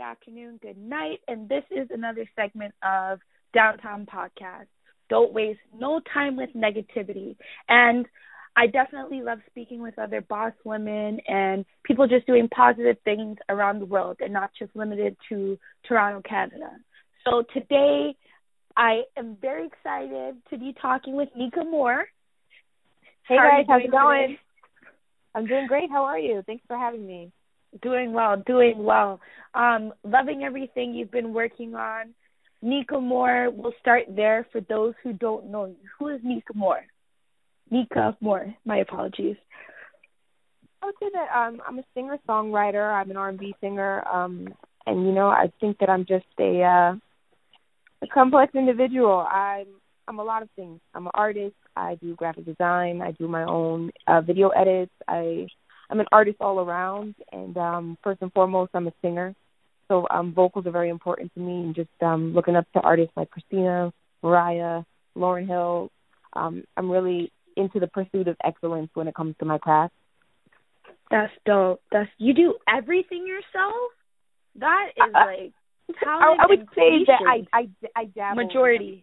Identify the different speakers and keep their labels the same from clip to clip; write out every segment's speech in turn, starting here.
Speaker 1: good afternoon, good night, and this is another segment of Downtown Podcast. Don't waste no time with negativity. And I definitely love speaking with other boss women and people just doing positive things around the world and not just limited to Toronto, Canada. So today I am very excited to be talking with Nika Moore.
Speaker 2: Hey
Speaker 1: How
Speaker 2: guys, how's it going?
Speaker 1: today?
Speaker 2: I'm doing great. How are you? Thanks for having me.
Speaker 1: Doing well, doing well. Um, loving everything you've been working on. Nika Moore, we'll start there for those who don't know. Who is Nika Moore? Nika Moore, my apologies.
Speaker 2: I would say that um, I'm a singer songwriter. I'm an R&B singer, um, and you know I think that I'm just a uh, a complex individual. I'm I'm a lot of things. I'm an artist. I do graphic design. I do my own uh, video edits. I I'm an artist all around, and um, first and foremost, I'm a singer. So um, vocals are very important to me, and just um, looking up to artists like Christina, Mariah, Lauryn Hill. Um, I'm really into the pursuit of excellence when it comes to my craft.
Speaker 1: That's dope. That's you do everything yourself. That is
Speaker 2: Uh,
Speaker 1: like
Speaker 2: I, I would say that I. I I dabble
Speaker 1: Majority.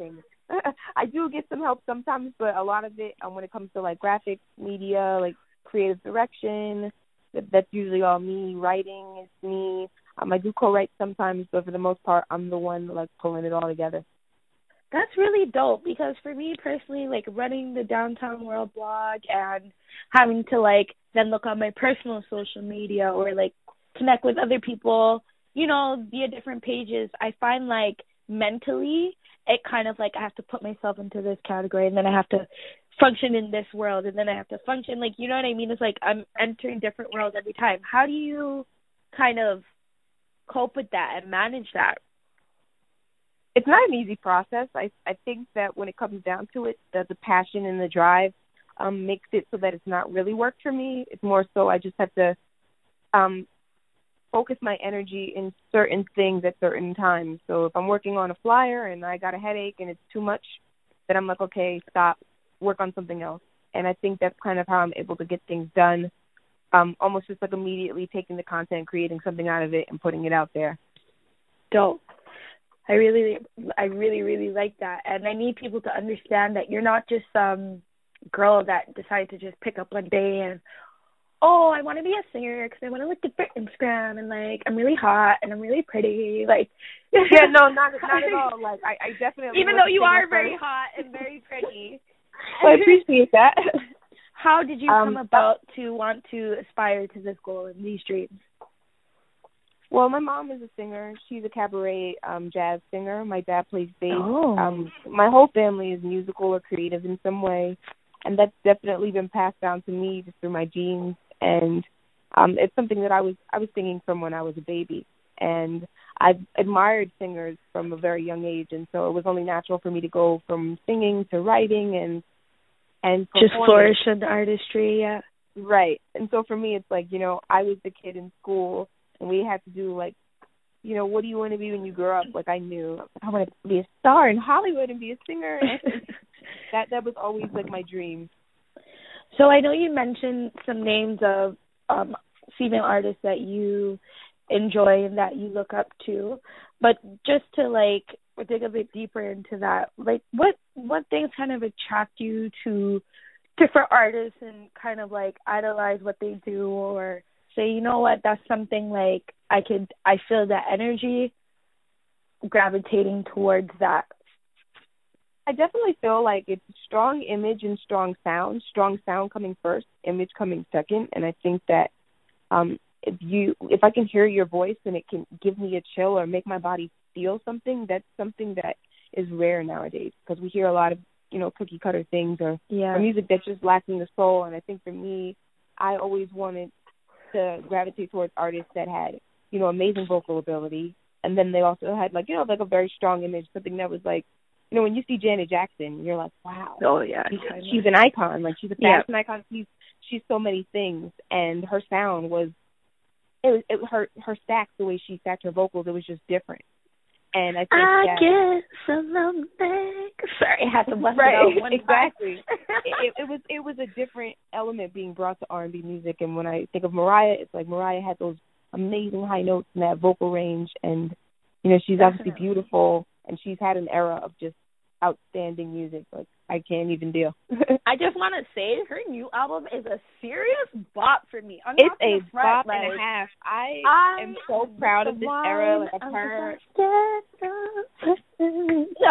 Speaker 2: I do get some help sometimes, but a lot of it um, when it comes to like graphic media, like creative direction, that, that's usually all me. Writing is me. Um, I do co-write sometimes, but for the most part, I'm the one like pulling it all together.
Speaker 1: That's really dope because for me personally, like running the Downtown World blog and having to like then look on my personal social media or like connect with other people, you know, via different pages, I find like mentally it kind of like I have to put myself into this category and then I have to function in this world and then I have to function like you know what I mean? It's like I'm entering different worlds every time. How do you kind of cope with that and manage that?
Speaker 2: it's not an easy process. I I think that when it comes down to it, that the passion and the drive um makes it so that it's not really work for me. It's more so I just have to um focus my energy in certain things at certain times. So if I'm working on a flyer and I got a headache and it's too much, then I'm like, okay, stop, work on something else. And I think that's kind of how I'm able to get things done. Um, almost just like immediately taking the content, creating something out of it, and putting it out there.
Speaker 1: dope. I really, I really, really like that, and I need people to understand that you're not just some girl that decided to just pick up one day and, oh, I want to be a singer because I want to look different Instagram and like I'm really hot and I'm really pretty, like.
Speaker 2: yeah, no, not not at all. Like I, I definitely
Speaker 1: Even though you are very hot and very pretty.
Speaker 2: I appreciate that.
Speaker 1: How did you
Speaker 2: Um,
Speaker 1: come about to want to aspire to this goal and these dreams?
Speaker 2: Well, my mom is a singer. She's a cabaret um jazz singer. My dad plays bass.
Speaker 1: Oh.
Speaker 2: Um my whole family is musical or creative in some way, and that's definitely been passed down to me just through my genes and um it's something that I was I was singing from when I was a baby. And I've admired singers from a very young age and so it was only natural for me to go from singing to writing and and
Speaker 1: Just flourish in artistry, yeah.
Speaker 2: Right. And so for me it's like, you know, I was the kid in school and we had to do like you know, what do you want to be when you grow up? Like I knew I want to be a star in Hollywood and be a singer. That that was always like my dream.
Speaker 1: So I know you mentioned some names of um female artists that you enjoy and that you look up to, but just to like dig a bit deeper into that, like what what things kind of attract you to different artists and kind of like idolize what they do or say, you know what, that's something like I could I feel that energy gravitating towards that.
Speaker 2: I definitely feel like it's strong image and strong sound. Strong sound coming first, image coming second, and I think that um if you if I can hear your voice and it can give me a chill or make my body feel something, that's something that is rare nowadays because we hear a lot of you know cookie cutter things or,
Speaker 1: Yeah.
Speaker 2: or music that's just lacking the soul. And I think for me, I always wanted to gravitate towards artists that had you know amazing vocal ability, and then they also had like you know like a very strong image, something that was like you know when you see Janet Jackson, you're like wow,
Speaker 1: Oh yeah.
Speaker 2: she's, she's an icon. Like she's a
Speaker 1: Yeah.
Speaker 2: fashion icon. She's she's so many things, and her sound was it was it, her her stacks the way she stacked her vocals. It was just different, and I think
Speaker 1: I
Speaker 2: that
Speaker 1: get so lonely. Sorry, I had to bust
Speaker 2: right
Speaker 1: it out one
Speaker 2: exactly. it, it, it was it was a different element being brought to R and B music, and when I think of Mariah, it's like Mariah had those amazing high notes and that vocal range, and you know she's
Speaker 1: Definitely.
Speaker 2: obviously beautiful, and she's had an era of just outstanding music. Like I can't even deal.
Speaker 1: I just want to say her new album is a serious bop for me. I'm
Speaker 2: it's a
Speaker 1: front,
Speaker 2: bop
Speaker 1: like,
Speaker 2: and a half. I,
Speaker 1: I
Speaker 2: am so proud of this era like, of her.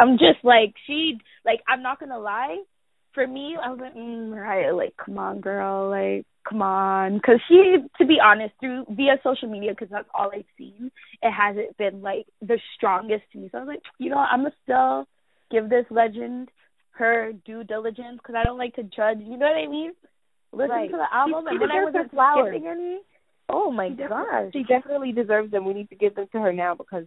Speaker 1: I'm just like she like I'm not gonna lie. For me, I was like, mm, right, like come on, girl, like come on, because she, to be honest, through via social media, because that's all I've seen, it hasn't been like the strongest to me. So I was like, you know, I'm gonna still give this legend her due diligence because I don't like to judge. You know what I mean? Listen
Speaker 2: Right.
Speaker 1: to the album,
Speaker 2: She- she
Speaker 1: and when I wasn't
Speaker 2: flowers.
Speaker 1: skipping any. Oh my
Speaker 2: She
Speaker 1: gosh!
Speaker 2: she definitely deserves them. We need to give them to her now because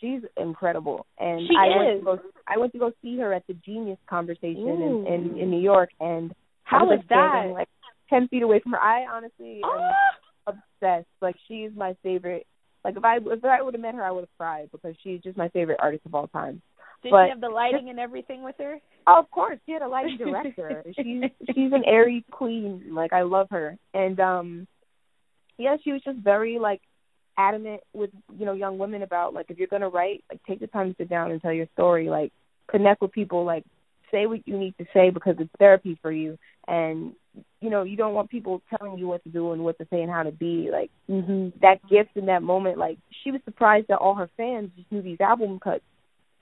Speaker 2: she's incredible. And
Speaker 1: She
Speaker 2: I went
Speaker 1: is.
Speaker 2: to go I went to go see her at the Genius Conversation in, in in New York and
Speaker 1: How
Speaker 2: was
Speaker 1: was that?
Speaker 2: like ten feet away from her. I honestly am
Speaker 1: Oh,
Speaker 2: obsessed. Like she's my favorite. Like if I if I would have met her, I would have cried because she's just my favorite artist of all time.
Speaker 1: Did
Speaker 2: but
Speaker 1: she have the lighting and everything with her?
Speaker 2: Oh, of course, she had a lighting director. she's she's an airy queen. Like I love her, and um, yeah, she was just very like adamant with you know young women about like if you're gonna write, like take the time to sit down and tell your story. Like connect with people. Like say what you need to say because it's therapy for you, and you know you don't want people telling you what to do and what to say and how to be. Like
Speaker 1: Mm-hmm.
Speaker 2: that gift in that moment. Like she was surprised that all her fans just knew these album cuts.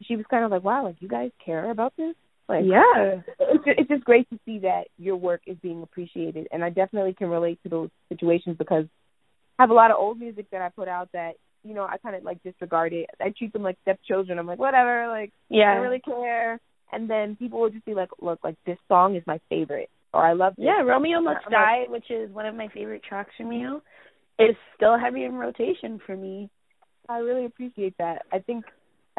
Speaker 2: She was kind of like, "Wow, like you guys care about this." Like,
Speaker 1: Yeah.
Speaker 2: it's just, it's just great to see that your work is being appreciated, and I definitely can relate to those situations because I have a lot of old music that I put out that you know I kind of like disregard it. I treat them like stepchildren. I'm like, whatever, like I
Speaker 1: Yeah.
Speaker 2: don't really care. And then people will just be like, look, like this song is my favorite, or I love this.
Speaker 1: Yeah, Romeo Must
Speaker 2: I'm
Speaker 1: Die, which is one of my favorite tracks from you, is still heavy in rotation for me.
Speaker 2: I really appreciate that. I think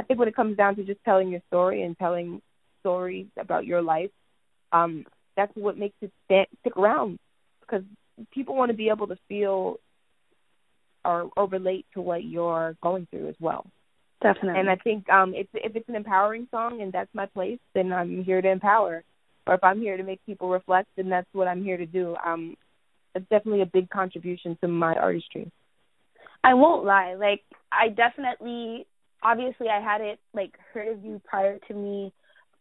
Speaker 2: I think when it comes down to just telling your story and telling stories about your life, um, that's what makes it stand, stick around because people want to be able to feel or or relate to what you're going through as well.
Speaker 1: Definitely.
Speaker 2: And I think um if if it's an empowering song and that's my place, then I'm here to empower. Or if I'm here to make people reflect, then that's what I'm here to do. Um it's definitely a big contribution to my artistry.
Speaker 1: I won't lie. Like I definitely obviously I had it like heard of you prior to me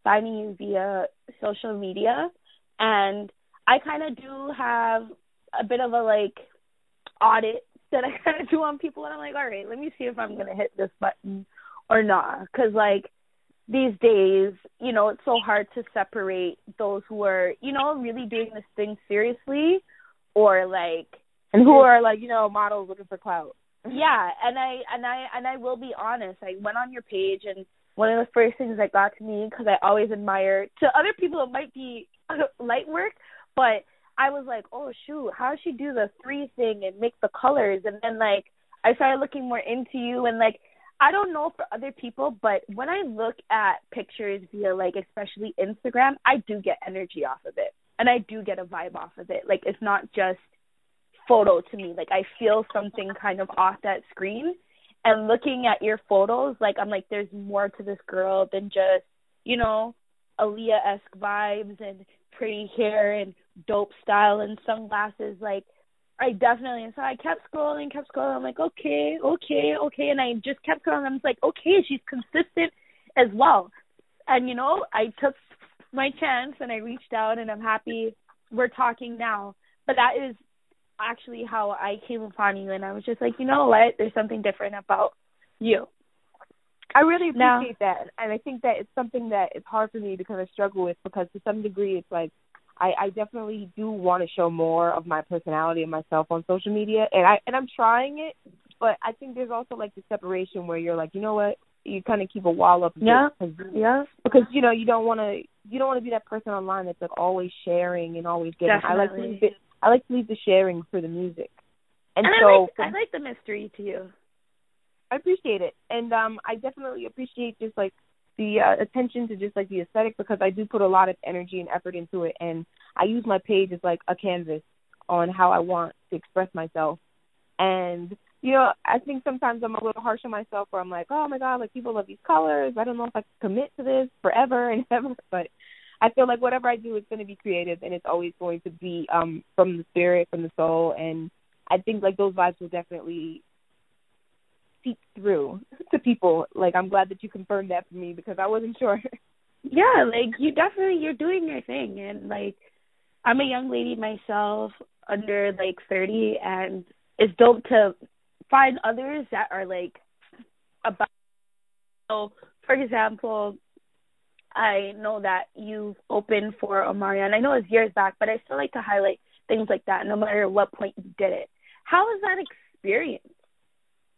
Speaker 1: finding you via social media. And I kind of do have a bit of a like audit that I kind of do on people. And I'm like, all right, let me see if I'm going to hit this button or not. Cuz like these days, you know, it's so hard to separate those who are, you know, really doing this thing seriously or like
Speaker 2: And who are like, you know, models looking for clout.
Speaker 1: Yeah and i and i and i will be honest i went on your page and one of the first things that got to me because i always admire to other people it might be light work but i was like oh shoot how does she do the three thing and make the colors? And then like i started looking more into you and like i don't know for other people but when i look at pictures via like especially instagram i do get energy off of it and i do get a vibe off of it. Like it's not just photo to me. Like I feel something kind of off that screen. And looking at your photos, like I'm like, there's more to this girl than just, you know, Aaliyah esque vibes and pretty hair and dope style and sunglasses. Like I definitely and so I kept scrolling, kept scrolling. I'm like, okay, okay, okay and I just kept scrolling. I'm like, okay, she's consistent as well. And you know, I took my chance and I reached out and I'm happy we're talking now. But that is actually how I came upon you and I was just like, you know what, there's something different about you.
Speaker 2: I really
Speaker 1: Now-
Speaker 2: appreciate that, and I think that it's something that is hard for me to kind of struggle with because to some degree it's like I, I definitely do want to show more of my personality and myself on social media, and I and I'm trying it, but I think there's also like the separation where you're like, you know what, you kind of keep a wall up,
Speaker 1: Yeah.
Speaker 2: because,
Speaker 1: Yeah.
Speaker 2: because you know you don't want to you don't want to be that person online that's like always sharing and always giving. I like to
Speaker 1: Definitely.
Speaker 2: it, I like to leave the sharing for the music, and,
Speaker 1: And,
Speaker 2: so
Speaker 1: I like I like the mystery to you.
Speaker 2: I appreciate it, and um, I definitely appreciate just like the uh, attention to just like the aesthetic because I do put a lot of energy and effort into it, and I use my page as like a canvas on how I want to express myself. And you know, I think sometimes I'm a little harsh on myself, where I'm like, oh my god, like people love these colors. I don't know if I can commit to this forever and ever, but I feel like whatever I do is going to be creative, and it's always going to be um from the spirit, from the soul, and I think like those vibes will definitely seep through to people. Like I'm glad that you confirmed that for me because I wasn't sure.
Speaker 1: yeah, like you definitely you're doing your thing and like I'm a young lady myself under like 30 and it's dope to find others that are like about so for example I know that you've opened for Omarion. I know it's years back, but I still like to highlight things like that no matter what point you did it. How was that experience?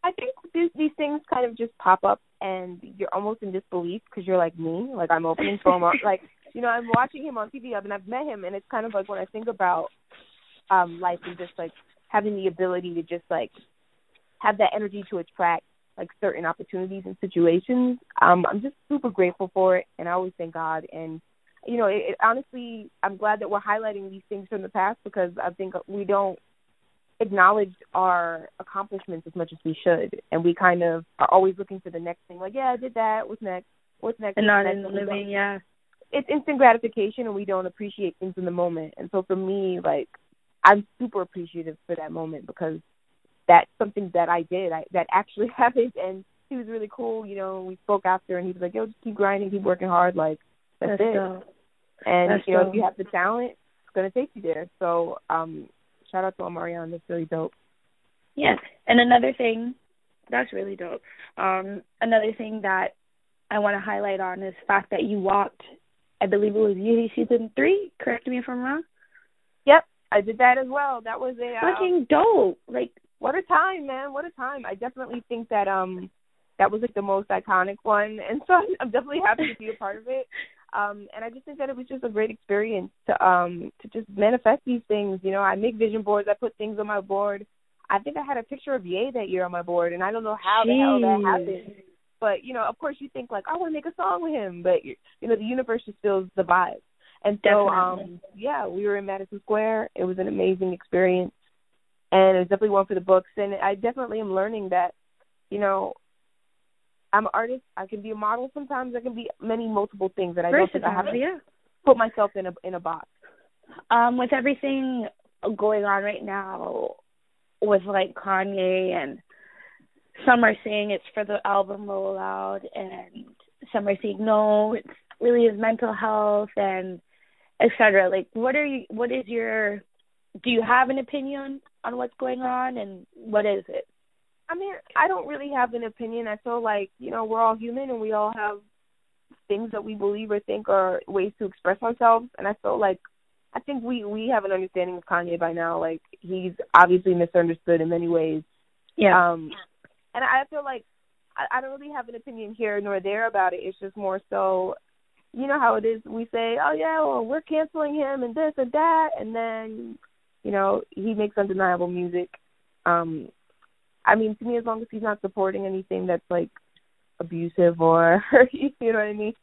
Speaker 2: I think these these things kind of just pop up and you're almost in disbelief because you're like me, like I'm opening for him. like you know, I'm watching him on TV, and I've met him, and it's kind of like when I think about um life and just like having the ability to just like have that energy to attract like certain opportunities and situations. Um, I'm just super grateful for it, and I always thank God. And you know, it, it, honestly, I'm glad that we're highlighting these things from the past because I think we don't acknowledge our accomplishments as much as we should, and we kind of are always looking for the next thing. Like, yeah, I did that. What's next? What's next?
Speaker 1: And not in the living, yeah.
Speaker 2: It's instant gratification, and we don't appreciate things in the moment. And so for me, like, I'm super appreciative for that moment because that's something that I did. I that actually happened, and he was really cool. You know, we spoke after, and he was like, "Yo, just keep grinding, keep working hard. Like that's,
Speaker 1: that's
Speaker 2: it."
Speaker 1: Dope.
Speaker 2: And
Speaker 1: that's
Speaker 2: you know,
Speaker 1: dope.
Speaker 2: if you have the talent, it's gonna take you there. So, um, shout out to Omarion. That's really dope.
Speaker 1: Yeah, and another thing, that's really dope. Um, another thing that I want to highlight on is the fact that you walked. I believe it was Yeezy season three. Correct me if I'm wrong.
Speaker 2: Yep, I did that as well. That was a uh,
Speaker 1: fucking dope. Like
Speaker 2: what a time, man! What a time! I definitely think that um that was like the most iconic one, and so I'm definitely happy to be a part of it. Um, and I just think that it was just a great experience to um to just manifest these things. You know, I make vision boards. I put things on my board. I think I had a picture of Ye that year on my board, and I don't know how the hell that happened. But you know, of course, you think like I want to make a song with him, but you know, the universe just feels the vibe. And so,
Speaker 1: Definitely.
Speaker 2: um, yeah, we were in Madison Square. It was an amazing experience and it's definitely one for the books. And I definitely am learning that, you know, I'm an artist. I can be a model sometimes. I can be many multiple things that I don't think I have to
Speaker 1: yeah.
Speaker 2: put myself in a in a box.
Speaker 1: Um, with everything going on right now, with like Kanye and some are saying it's for the album rollout, and some are saying no, it's really his mental health and etc. Like, what are you? What is your? Do you have an opinion on what's going on, and what is it?
Speaker 2: I mean, I don't really have an opinion. I feel like you know we're all human, and we all have things that we believe or think are ways to express ourselves. And I feel like I think we we have an understanding of Kanye by now. Like he's obviously misunderstood in many ways.
Speaker 1: Yeah.
Speaker 2: Um, and I feel like I, I don't really have an opinion here nor there about it. It's just more so, you know how it is. We say, oh yeah, well we're canceling him and this and that, and then, you know, he makes undeniable music. Um, I mean, to me, as long as he's not supporting anything that's like abusive or you know what I mean,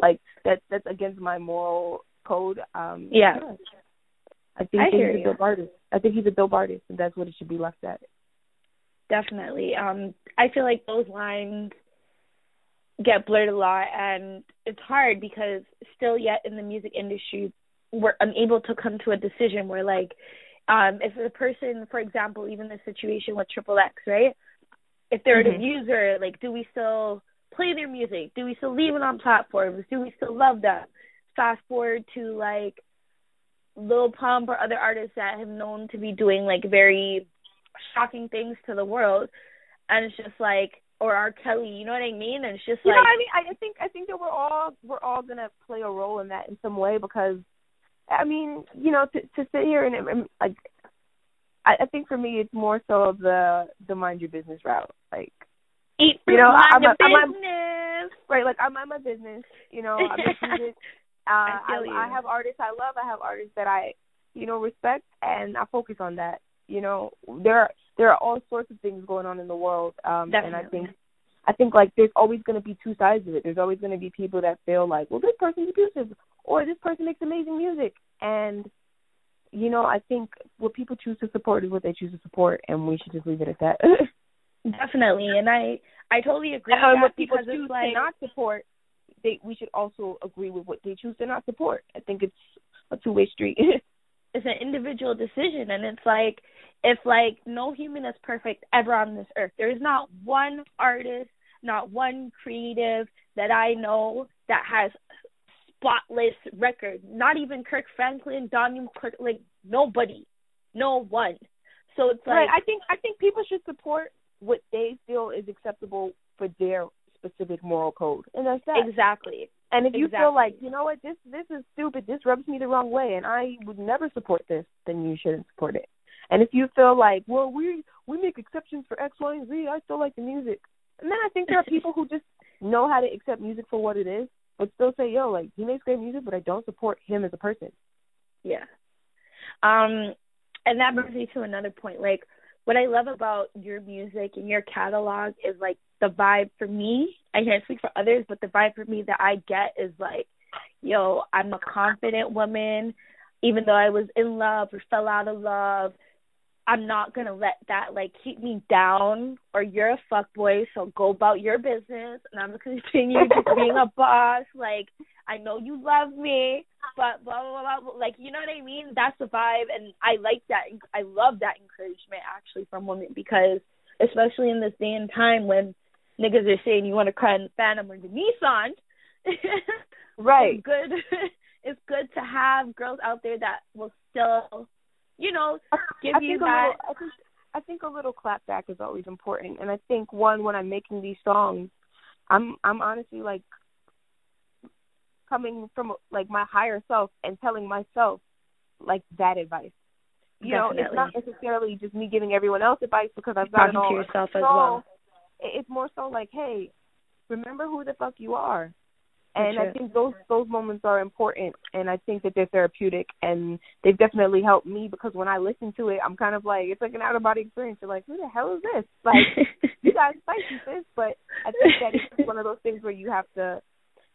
Speaker 2: like that that's against my moral code. Um,
Speaker 1: Yeah.
Speaker 2: I think
Speaker 1: I
Speaker 2: he's a dope artist. I think he's a dope artist, and that's what it should be left at.
Speaker 1: Definitely. Um, I feel like those lines get blurred a lot, and it's hard because still yet in the music industry, we're unable to come to a decision where like, um, if a person, for example, even the situation with Triple X, right? If they're an
Speaker 2: Mhm.
Speaker 1: abuser, like, do we still play their music? Do we still leave it on platforms? Do we still love them? Fast forward to like Lil Pump or other artists that have known to be doing like very shocking things to the world, and it's just like, or R. Kelly, you know what I mean? And it's just
Speaker 2: You
Speaker 1: like,
Speaker 2: know, I mean, I I think I think that we're all we're all gonna play a role in that in some way because, I mean, you know, to to sit here and, and like, I, I think for me it's more so the the mind your business route, like
Speaker 1: eat
Speaker 2: you know, I'm
Speaker 1: your
Speaker 2: a- I'm a-
Speaker 1: business.
Speaker 2: right, like I'm I'm a business, you know, I'm a. Uh,
Speaker 1: I
Speaker 2: I. I have artists I love. I have artists that I, you know, respect, and I focus on that. You know, there are there are all sorts of things going on in the world, um, and I think I think like there's always going to be two sides of it. There's always going to be people that feel like, well, this person's abusive, or this person makes amazing music, and you know, I think what people choose to support is what they choose to support, and we should just leave it at that.
Speaker 1: Definitely, and I I totally agree with
Speaker 2: what people choose
Speaker 1: like
Speaker 2: to not support, they we should also agree with what they choose to not support. I think it's a two way street.
Speaker 1: it's an individual decision and it's like if like no human is perfect ever on this earth, there is not one artist, not one creative that I know that has spotless record. Not even Kirk Franklin, Donnie Kirk, like nobody, no one. So it's like
Speaker 2: right. I think I think people should support what they feel is acceptable for their specific moral code, and that's that.
Speaker 1: Exactly.
Speaker 2: And if you
Speaker 1: exactly.
Speaker 2: feel like you know what this this is stupid, this rubs me the wrong way, and I would never support this, then you shouldn't support it. And if you feel like, well, we we make exceptions for X, Y, and Z, I still like the music. And then I think there are people who just know how to accept music for what it is, but still say, yo, like he makes great music, but I don't support him as a person.
Speaker 1: Yeah. Um, and that brings me to another point. Like, what I love about your music and your catalog is like the vibe for me. I can't speak for others, but the vibe for me that I get is like, yo, I'm a confident woman. Even though I was in love or fell out of love, I'm not gonna let that like keep me down. Or you're a fuck boy, so go about your business, and I'm gonna continue just being a boss. Like I know you love me, but blah, blah blah blah. Like you know what I mean? That's the vibe, and I like that. I love that encouragement actually from women because especially in this day and time when niggas are saying you want to cry in the Phantom or the Nissan.
Speaker 2: right.
Speaker 1: It's good. it's good to have girls out there that will still, you know, give
Speaker 2: I
Speaker 1: you that.
Speaker 2: Little, I think I think a little clap back is always important, and I think one when I'm making these songs, I'm I'm honestly like coming from like my higher self and telling myself like that advice. You
Speaker 1: Definitely.
Speaker 2: know, it's not necessarily just me giving everyone else advice because I've got
Speaker 1: Talking
Speaker 2: it all.
Speaker 1: to yourself as well.
Speaker 2: It's more so like, hey, remember who the fuck you are. And I think those those moments are important, and I think that they're therapeutic, and they've definitely helped me because when I listen to it, I'm kind of like it's like an out of body experience. You're like, who the hell is this? Like, you guys spicy this, but I think that it's one of those things where you have to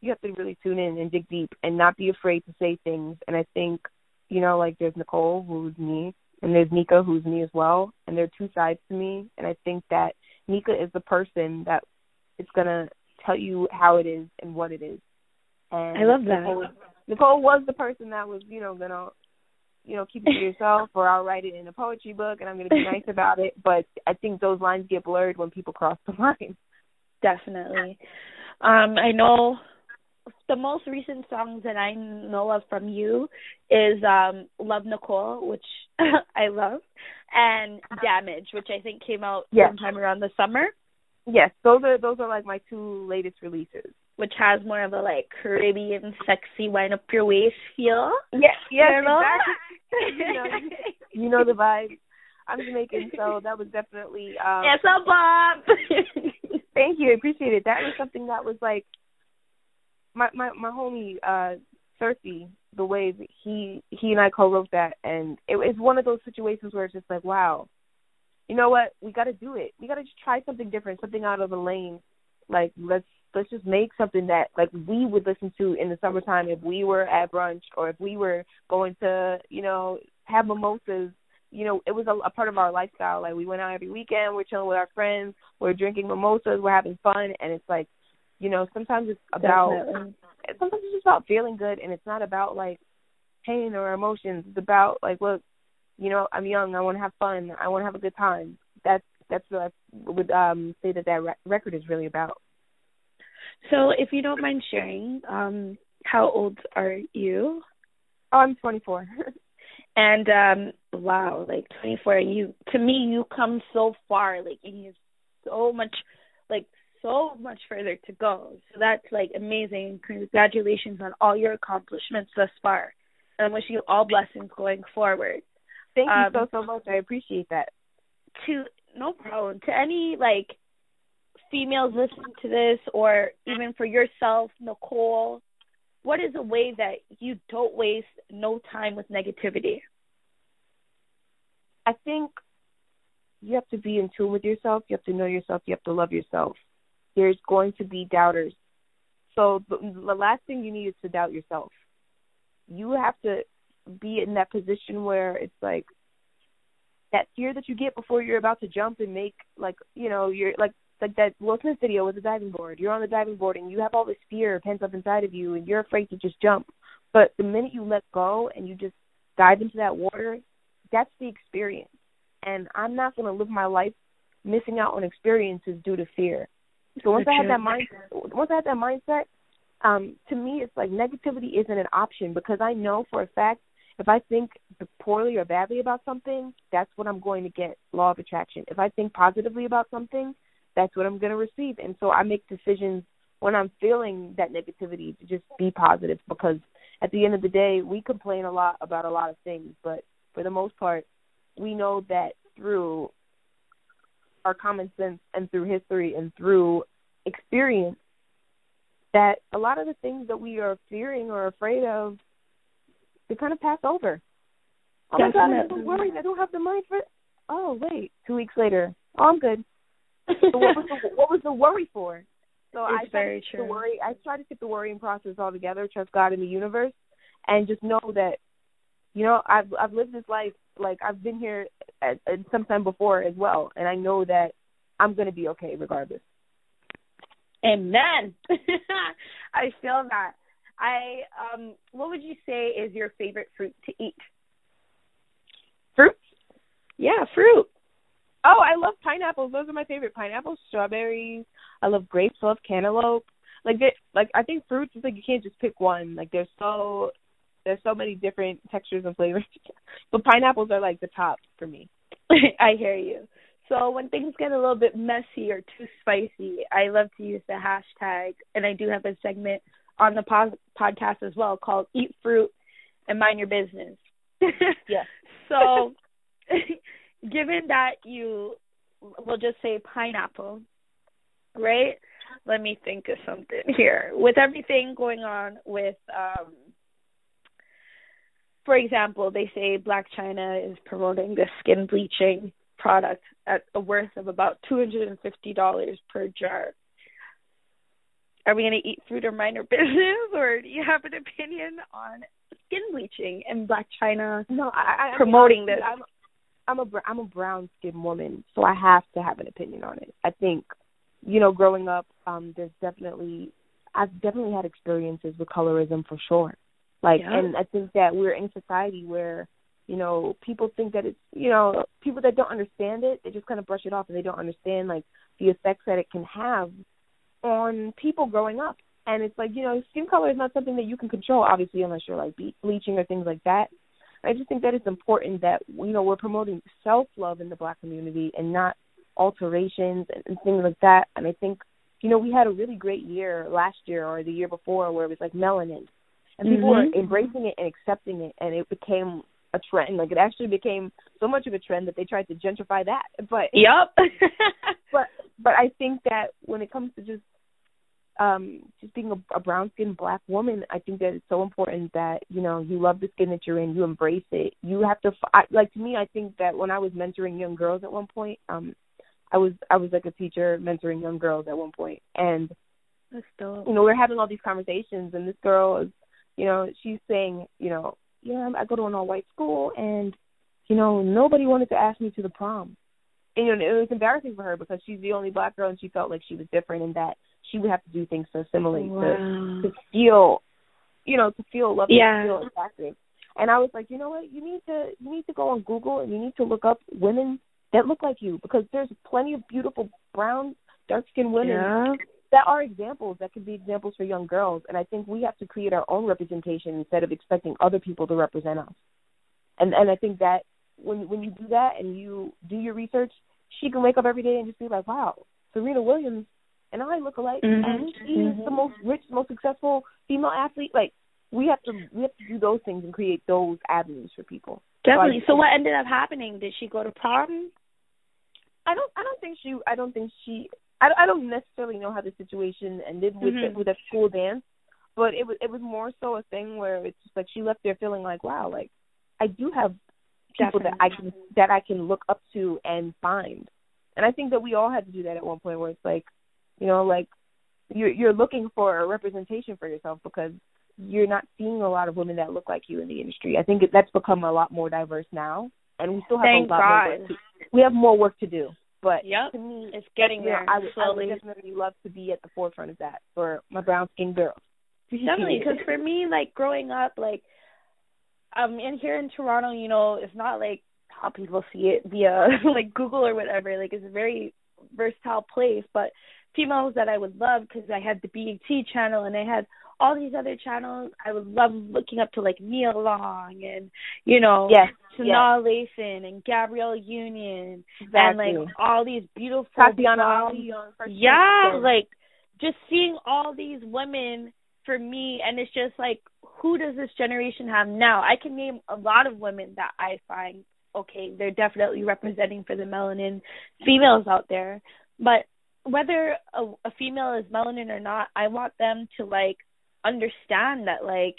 Speaker 2: you have to really tune in and dig deep and not be afraid to say things. And I think, you know, like there's Nicole who's me, and there's Nika who's me as well, and there are two sides to me. And I think that Nika is the person that is gonna tell you how it is and what it is. And
Speaker 1: I love that.
Speaker 2: Nicole, Nicole was the person that was, you know, gonna, you know, keep it to yourself, or I'll write it in a poetry book, and I'm gonna be nice about it. But I think those lines get blurred when people cross the line.
Speaker 1: Definitely. Um, I know the most recent songs that I know of from you is um Love Nicole, which I love, and Damage, which I think came out
Speaker 2: Yes.
Speaker 1: sometime around the summer,
Speaker 2: Yes, those are those are like my two latest releases.
Speaker 1: Which has more of a like Caribbean sexy wind up your waist feel.
Speaker 2: Yes, yes,
Speaker 1: You know?
Speaker 2: exactly. you know, you, know the vibe. I'm Jamaican, so that was definitely. Um,
Speaker 1: It's a bomb.
Speaker 2: Thank you, I appreciate it. That was something that was like my my my homie uh Cersei, the way that he he and I co-wrote that, and it was one of those situations where it's just like, wow, you know what? We got to do it. We got to just try something different, something out of the lane. Like let's let's just make something that like we would listen to in the summertime if we were at brunch or if we were going to you know have mimosas. You know, it was a, a part of our lifestyle. Like we went out every weekend, we're chilling with our friends, we're drinking mimosas, we're having fun, and it's like, you know, sometimes it's about
Speaker 1: Definitely.
Speaker 2: sometimes it's just about feeling good and it's not about like pain or emotions. It's about like, look, you know, I'm young, I want to have fun, I want to have a good time. That's that's what I would um say that that re- record is really about.
Speaker 1: So, if you don't mind sharing, um, how old are you?
Speaker 2: Oh, I'm 24.
Speaker 1: And um, wow, like 24, you to me, you come so far. Like and you have so much, like so much further to go. So that's like amazing. Congratulations on all your accomplishments thus far. And I wish you all blessings going forward.
Speaker 2: Thank you
Speaker 1: Um,
Speaker 2: so so much. I appreciate that.
Speaker 1: to no problem to any like females listening to this or even for yourself nicole what is a way that you don't waste no time with negativity
Speaker 2: I think you have to be in tune with yourself. You have to know yourself. You have to love yourself. There's going to be doubters. So the, the last thing you need is to doubt yourself. You have to be in that position where it's like that fear that you get before you're about to jump and make like you know you're like like that Will Smith video with the diving board. You're on the diving board and you have all this fear pent up inside of you and you're afraid to just jump. But the minute you let go and you just dive into that water, that's the experience. and I'm not going to live my life missing out on experiences due to fear. So once I had that mindset, once I had that mindset, um, to me it's like negativity isn't an option because I know for a fact if I think poorly or badly about something, that's what I'm going to get. Law of attraction. If I think positively about something, that's what I'm going to receive. And so I make decisions when I'm feeling that negativity to just be positive because at the end of the day, we complain a lot about a lot of things, but for the most part, we know that through our common sense and through history and through experience that a lot of the things that we are fearing or afraid of they kind of pass over. Oh my god, I'm so worried. I don't have the money for it. Oh wait, two weeks later, oh I'm good. So what was the what was the worry for? So I
Speaker 1: It's
Speaker 2: try
Speaker 1: very
Speaker 2: to
Speaker 1: true.
Speaker 2: the worry. I try to skip the worrying process altogether. Trust God in the universe, and just know that, you know, I've I've lived this life like I've been here at, at sometime before as well, and I know that I'm gonna be okay regardless.
Speaker 1: Amen. I feel that. I um what would you say is your favorite fruit to eat?
Speaker 2: Fruit?
Speaker 1: Yeah, fruit.
Speaker 2: Oh, I love pineapples. Those are my favorite. Pineapples, strawberries. I love grapes. I love cantaloupe. Like they, like I think fruits is like you can't just pick one. Like there's so there's so many different textures and flavors. but pineapples are like the top for me.
Speaker 1: I hear you. So when things get a little bit messy or too spicy, I love to use the hashtag, and I do have a segment on the pos- podcast as well called "Eat Fruit and Mind Your Business."
Speaker 2: Yes.
Speaker 1: So, given that you, we'll just say pineapple, right? Let me think of something here. With everything going on with, um, for example, they say Blac Chyna is promoting the skin bleaching product at a worth of about two hundred and fifty dollars per jar. Are we going to eat fruit or mind our business, or do you have an opinion on skin bleaching and Blac Chyna
Speaker 2: No, I, I
Speaker 1: promoting
Speaker 2: I mean,
Speaker 1: this?
Speaker 2: I'm, I'm a I'm a brown skinned woman, so I have to have an opinion on it. I think, you know, growing up, um, there's definitely I've definitely had experiences with colorism for sure. Like,
Speaker 1: Yeah.
Speaker 2: and I think that we're in society where, you know, people think that it's, you know, people that don't understand it, they just kind of brush it off and they don't understand like the effects that it can have on people growing up. And it's like, you know, skin color is not something that you can control, obviously, unless you're like be- bleaching or things like that. I just think that it's important that you know we're promoting self love in the black community and not alterations and, and things like that. And I think you know we had a really great year last year or the year before where it was like melanin, and people
Speaker 1: Mhm.
Speaker 2: were embracing it and accepting it, and it became a trend. Like it actually became so much of a trend that they tried to gentrify that. But
Speaker 1: Yep.
Speaker 2: but but I think that when it comes to just um just being a, a brown skinned black woman, I think that it's so important that you know you love the skin that you're in, you embrace it. You have to I, like to me. I think that when I was mentoring young girls at one point, um, I was I was like a teacher mentoring young girls at one point, and
Speaker 1: That's dope.
Speaker 2: you know we're having all these conversations, and this girl is, you know, she's saying, you know, yeah, I go to an all white school, and you know nobody wanted to ask me to the prom. And, you know, it was embarrassing for her because she's the only black girl, and she felt like she was different, and that she would have to do things so similarly to
Speaker 1: Wow.
Speaker 2: to feel, you know, to feel loved,
Speaker 1: Yeah.
Speaker 2: to feel attractive. And I was like, you know what? You need to you need to go on Google and you need to look up women that look like you because there's plenty of beautiful brown, dark skinned women
Speaker 1: Yeah.
Speaker 2: that are examples that could be examples for young girls. And I think we have to create our own representation instead of expecting other people to represent us. And and I think that when when you do that and you do your research, she can wake up every day and just be like, wow, Serena Williams and I look alike,
Speaker 1: Mhm.
Speaker 2: and she is the most rich, most successful female athlete. Like we have to we have to do those things and create those avenues for people.
Speaker 1: Definitely.
Speaker 2: I-
Speaker 1: So what ended up happening? Did she go to prom?
Speaker 2: I don't I don't think she I don't think she I, I don't necessarily know how the situation ended with
Speaker 1: Mhm.
Speaker 2: the, with that school dance, but it was it was more so a thing where it's just like she left there feeling like wow like I do have people that I can that I can look up to and find, and I think that we all had to do that at one point where it's like you know like you're you're looking for a representation for yourself because you're not seeing a lot of women that look like you in the industry. I think it, that's become a lot more diverse now, and we still have
Speaker 1: Thank
Speaker 2: a lot more work to, we have more work to do. But
Speaker 1: Yep.
Speaker 2: to me,
Speaker 1: It's getting
Speaker 2: you know,
Speaker 1: there
Speaker 2: I would, I would definitely love to be at the forefront of that for my brown skinned girls.
Speaker 1: Definitely, because for me, like growing up, like um, in here in Toronto, you know, it's not like how people see it via like Google or whatever. Like it's a very versatile place, but females that I would love because I had the BET channel and I had all these other channels. I would love looking up to like Nia Long and you know
Speaker 2: yes,
Speaker 1: Sanaa
Speaker 2: yes.
Speaker 1: Lathan and Gabrielle Union
Speaker 2: exactly.
Speaker 1: and like all these beautiful
Speaker 2: Tatiana
Speaker 1: yeah, like just seeing all these women for me and it's just like who does this generation have now? I can name a lot of women that I find okay, they're definitely representing for the melanin females out there. But whether a, a female is melanin or not, I want them to like understand that like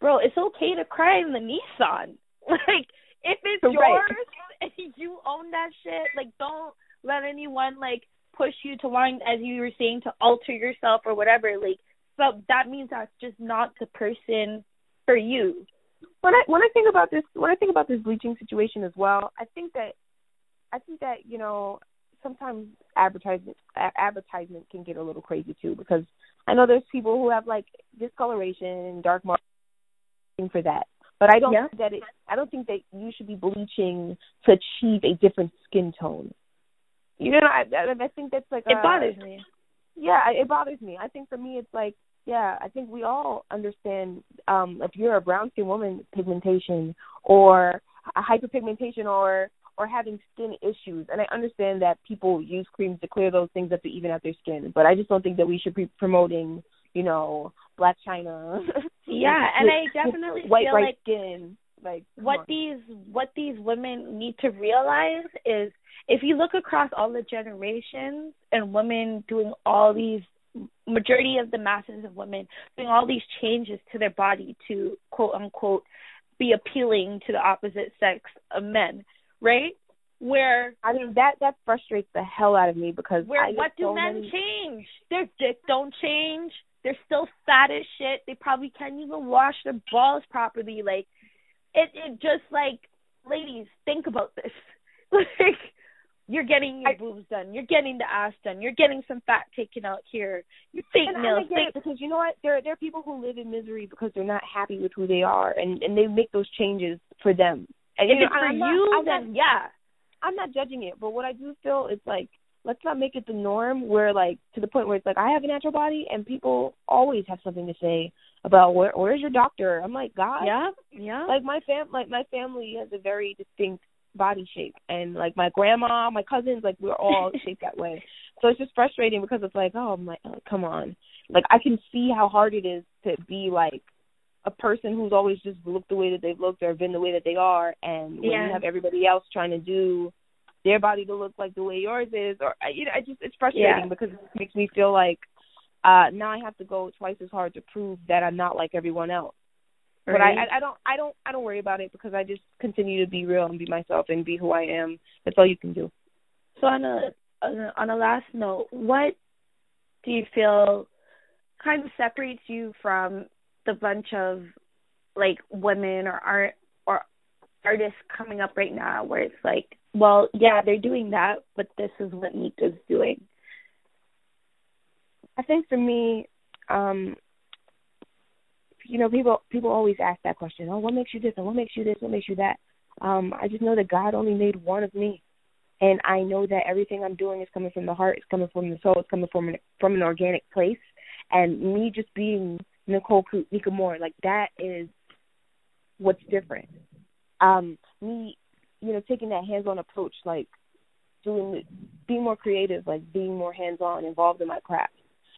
Speaker 1: bro, it's okay to cry in the Nissan. Like if it's
Speaker 2: Right.
Speaker 1: yours and you own that shit, like don't let anyone like push you to want as you were saying to alter yourself or whatever. Like so that means that's just not the person for you.
Speaker 2: when I when I think about this when I think about this bleaching situation as well, I think that I think that you know sometimes advertisement a- advertisement can get a little crazy too because I know there's people who have like discoloration, and dark marking for that, but I don't
Speaker 1: Yeah.
Speaker 2: think that it I don't think that you should be bleaching to achieve a different skin tone. You know, I I, I think that's like
Speaker 1: It
Speaker 2: a-
Speaker 1: bothers me.
Speaker 2: yeah, it bothers me. I think for me, it's like, yeah, I think we all understand um if you're a brown skin woman, pigmentation or hyperpigmentation or or having skin issues, and I understand that people use creams to clear those things up to even out their skin. But I just don't think that we should be promoting, you know, Blac Chyna.
Speaker 1: Yeah, and I definitely
Speaker 2: white
Speaker 1: feel like
Speaker 2: skin. Like
Speaker 1: what
Speaker 2: on.
Speaker 1: these what these women need to realize is if you look across all the generations and women doing all these majority of the masses of women doing all these changes to their body to quote unquote be appealing to the opposite sex of men, right? Where
Speaker 2: I mean that that frustrates the hell out of me because
Speaker 1: where what do
Speaker 2: so
Speaker 1: men
Speaker 2: many,
Speaker 1: change? Their dick don't change. They're still fat as shit. They probably can't even wash their balls properly. Like it it just like ladies, think about this. like you're getting your
Speaker 2: I-
Speaker 1: boobs done, you're getting the ass done, you're getting some fat taken out here, your fake
Speaker 2: And I
Speaker 1: nails.
Speaker 2: get it because you know what? There there are people who live in misery because they're not happy with who they are, and and they make those changes for them. And
Speaker 1: if
Speaker 2: you know,
Speaker 1: it's for
Speaker 2: I'm not-
Speaker 1: you,
Speaker 2: not,
Speaker 1: then yeah.
Speaker 2: I'm not judging it, but what I do feel is like let's not make it the norm where like to the point where it's like I have a natural body and people always have something to say about where where's your doctor? I'm like, God,
Speaker 1: Yeah, yeah.
Speaker 2: like my fam like my family has a very distinct body shape and like my grandma my cousins like we're all shaped that way so it's just frustrating because it's like oh my oh, come on like i can see how hard it is to be like a person who's always just looked the way that they've looked or been the way that they are and when
Speaker 1: Yeah.
Speaker 2: you have everybody else trying to do their body to look like the way yours is or you know I just it's frustrating
Speaker 1: Yeah.
Speaker 2: because it makes me feel like uh now i have to go twice as hard to prove that i'm not like everyone else but I, I I don't I don't I don't worry about it because I just continue to be real and be myself and be who I am. That's all you can do.
Speaker 1: So on a on a, on a last note, what do you feel kind of separates you from the bunch of like women or art or artists coming up right now where it's like, well, yeah, they're doing that, but this is what Nika's doing.
Speaker 2: I think for me, um, you know, people people always ask that question. Oh, what makes you different? What makes you this? What makes you that? Um, I just know that God only made one of me, and I know that everything I'm doing is coming from the heart. It's coming from the soul. It's coming from an, from an organic place. And me just being Nicole Nika Moore, like that is what's different. Um, me, you know, taking that hands-on approach, like doing, being more creative, like being more hands-on, involved in my craft,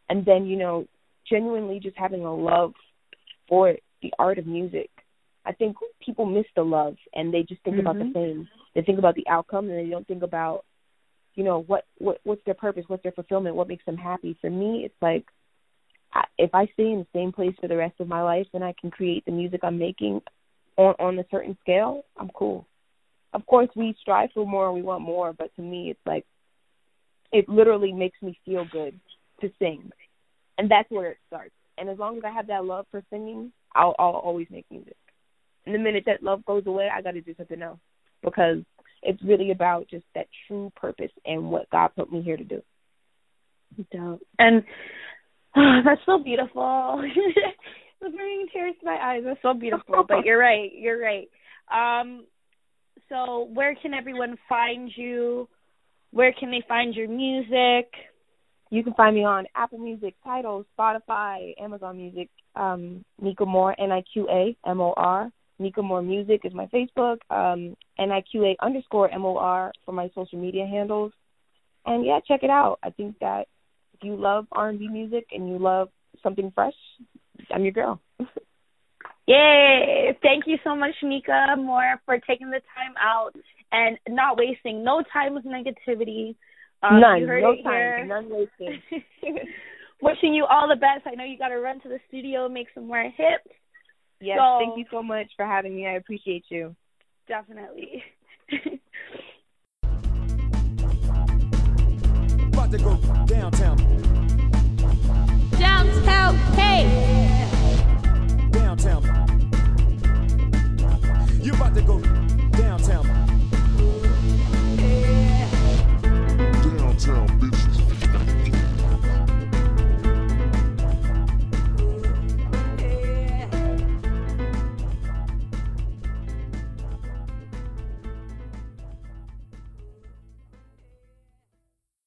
Speaker 2: and then you know, genuinely just having a love for the art of music. I think people miss the love and they just think about the fame. They think about the outcome and they don't think about, you know, what what what's their purpose, what's their fulfillment, what makes them happy. For me, it's like if I stay in the same place for the rest of my life and I can create the music I'm making on on a certain scale, I'm cool. Of course, we strive for more we want more, but to me, it's like it literally makes me feel good to sing, and that's where it starts. And as long as I have that love for singing, I'll I'll always make music. And the minute that love goes away, I got to do something else because it's really about just that true purpose and what God put me here to do.
Speaker 1: Dope. And oh, that's so beautiful. it's bringing tears to my eyes. That's so beautiful. but you're right. You're right. Um so where can everyone find you? Where can they find your music?
Speaker 2: You can find me on Apple Music, Tidal, Spotify, Amazon Music, um, Niqa Mor, N I Q A M O R. Niqa Mor Music is my Facebook, um, N I Q A underscore M O R for my social media handles. And yeah, check it out. I think that if you love R and B music and you love something fresh, I'm your girl.
Speaker 1: Yay! Thank you so much, Niqa Mor, for taking the time out and not wasting no time with negativity.
Speaker 2: Um, none, no time, here. none wasting.
Speaker 1: Wishing you all the best. I know you got to run to the studio, make some more hits.
Speaker 2: Yes,
Speaker 1: so,
Speaker 2: thank you so much for having me. I appreciate you.
Speaker 1: Definitely.
Speaker 3: about to go hey. Downtown. You about to go downtown.